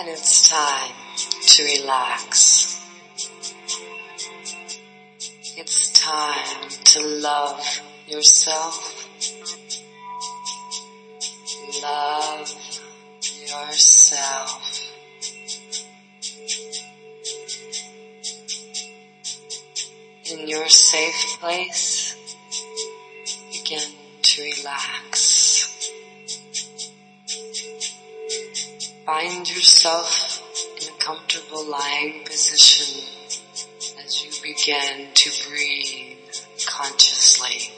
And it's time to relax. It's time to love yourself. Love yourself. In your safe place, begin to relax. Find yourself in a comfortable lying position as you begin to breathe consciously.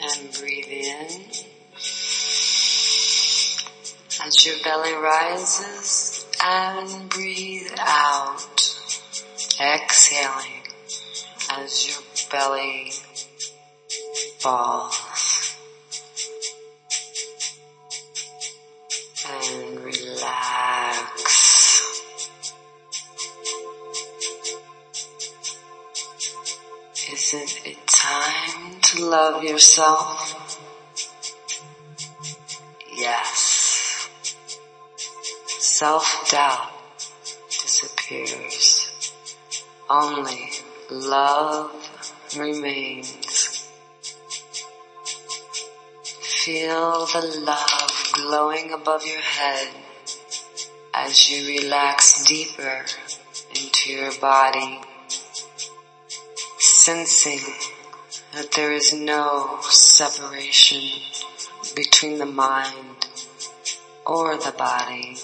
And breathe in. As your belly rises and breathe out, exhaling as your belly falls. And relax. Isn't it time to love yourself? Yes. Self-doubt disappears. Only love remains. Feel the love glowing above your head as you relax deeper into your body, sensing that there is no separation between the mind or the body.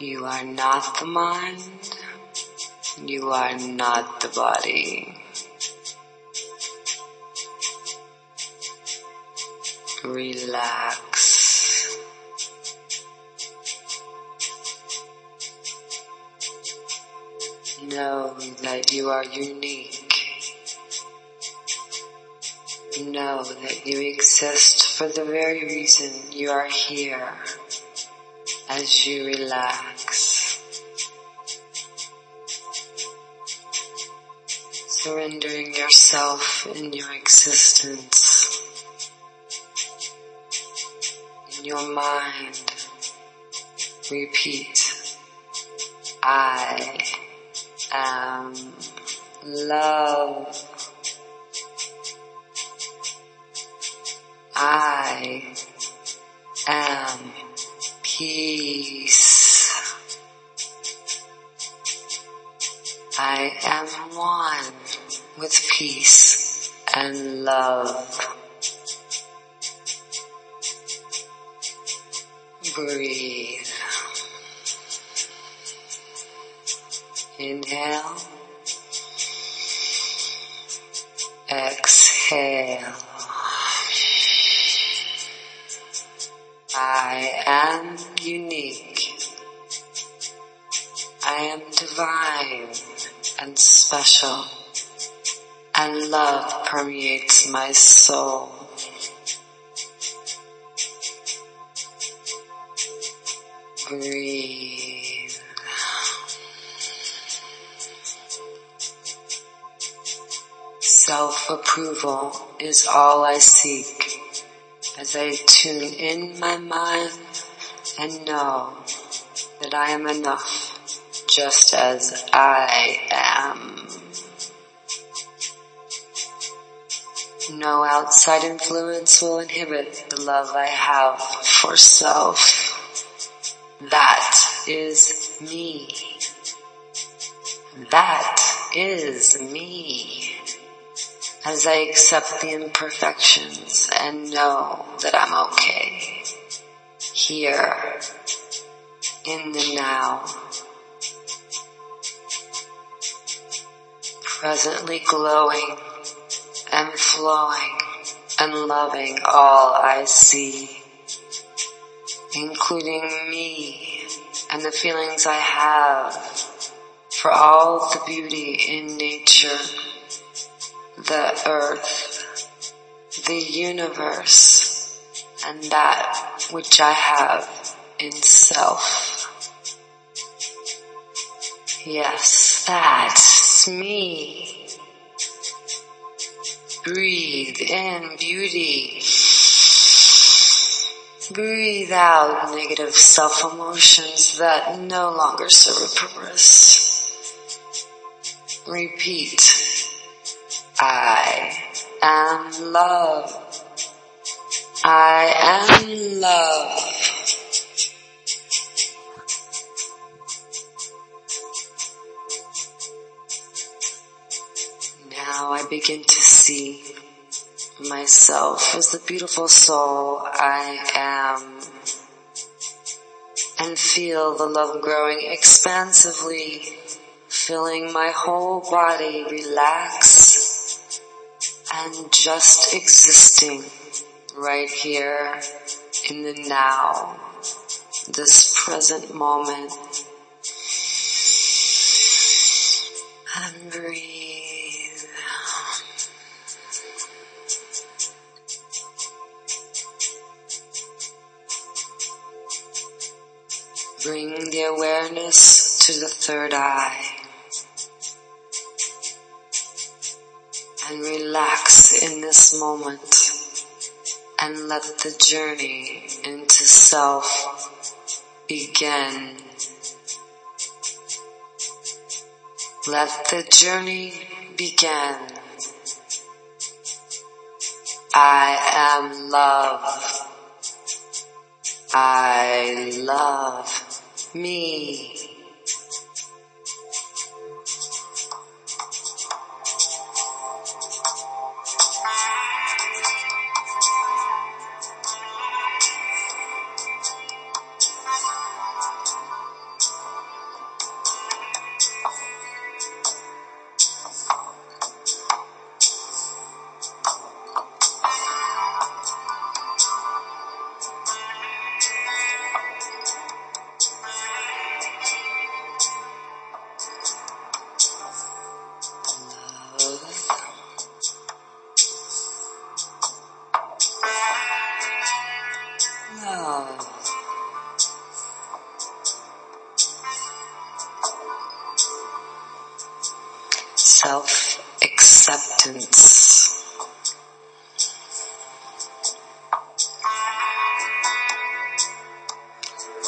You are not the mind. You are not the body. Relax. Know that you are unique. Know that you exist for the very reason you are here as you relax. Surrendering yourself in your existence, in your mind, repeat, I am love. I am peace. I am one with peace and love. Breathe. Inhale. Exhale. I am unique. I am divine and special and love permeates my soul. Breathe. Self-approval is all I seek as I tune in my mind and know that I am enough just as I am. No outside influence will inhibit the love I have for self. That is me. That is me as I accept the imperfections and know that I'm okay. Here, in the now, presently glowing and flowing and loving all I see, including me and the feelings I have for all the beauty in nature the earth, the universe, and that which I have in self. Yes, that's me. Breathe in beauty. Breathe out negative self-emotions that no longer serve a purpose. Repeat. I am love. I am love. Begin to see myself as the beautiful soul I am and feel the love growing expansively, filling my whole body, relax and just existing right here in the now, this present moment. And breathe. Awareness to the third eye. And relax in this moment and let the journey into self begin. Let the journey begin. I am love. I love me. Self-acceptance.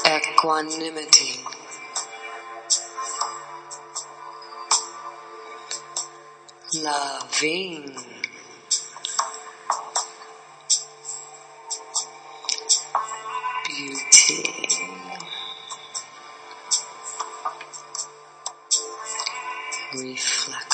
Equanimity. Loving. Beauty. reflection.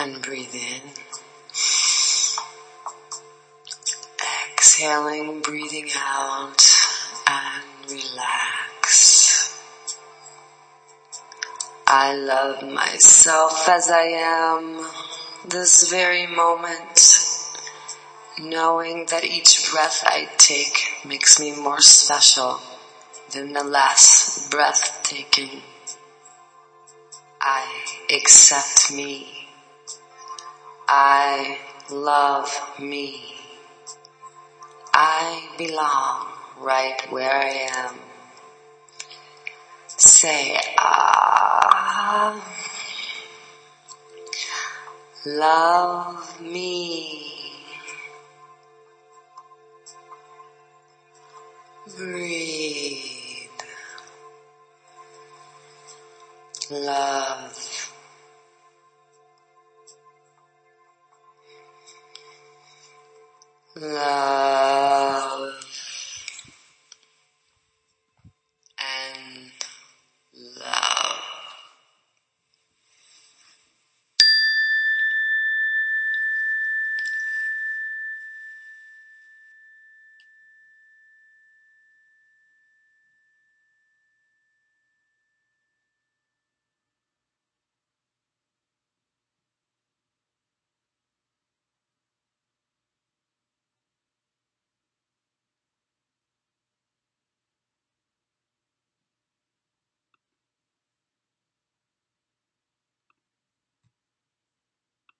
And breathe in. Exhaling, breathing out and relax. I love myself as I am this very moment, knowing that each breath I take makes me more special than the last breath taken. I accept me. I love me. I belong right where I am. Say, ah, love me. Breathe. Love. Love.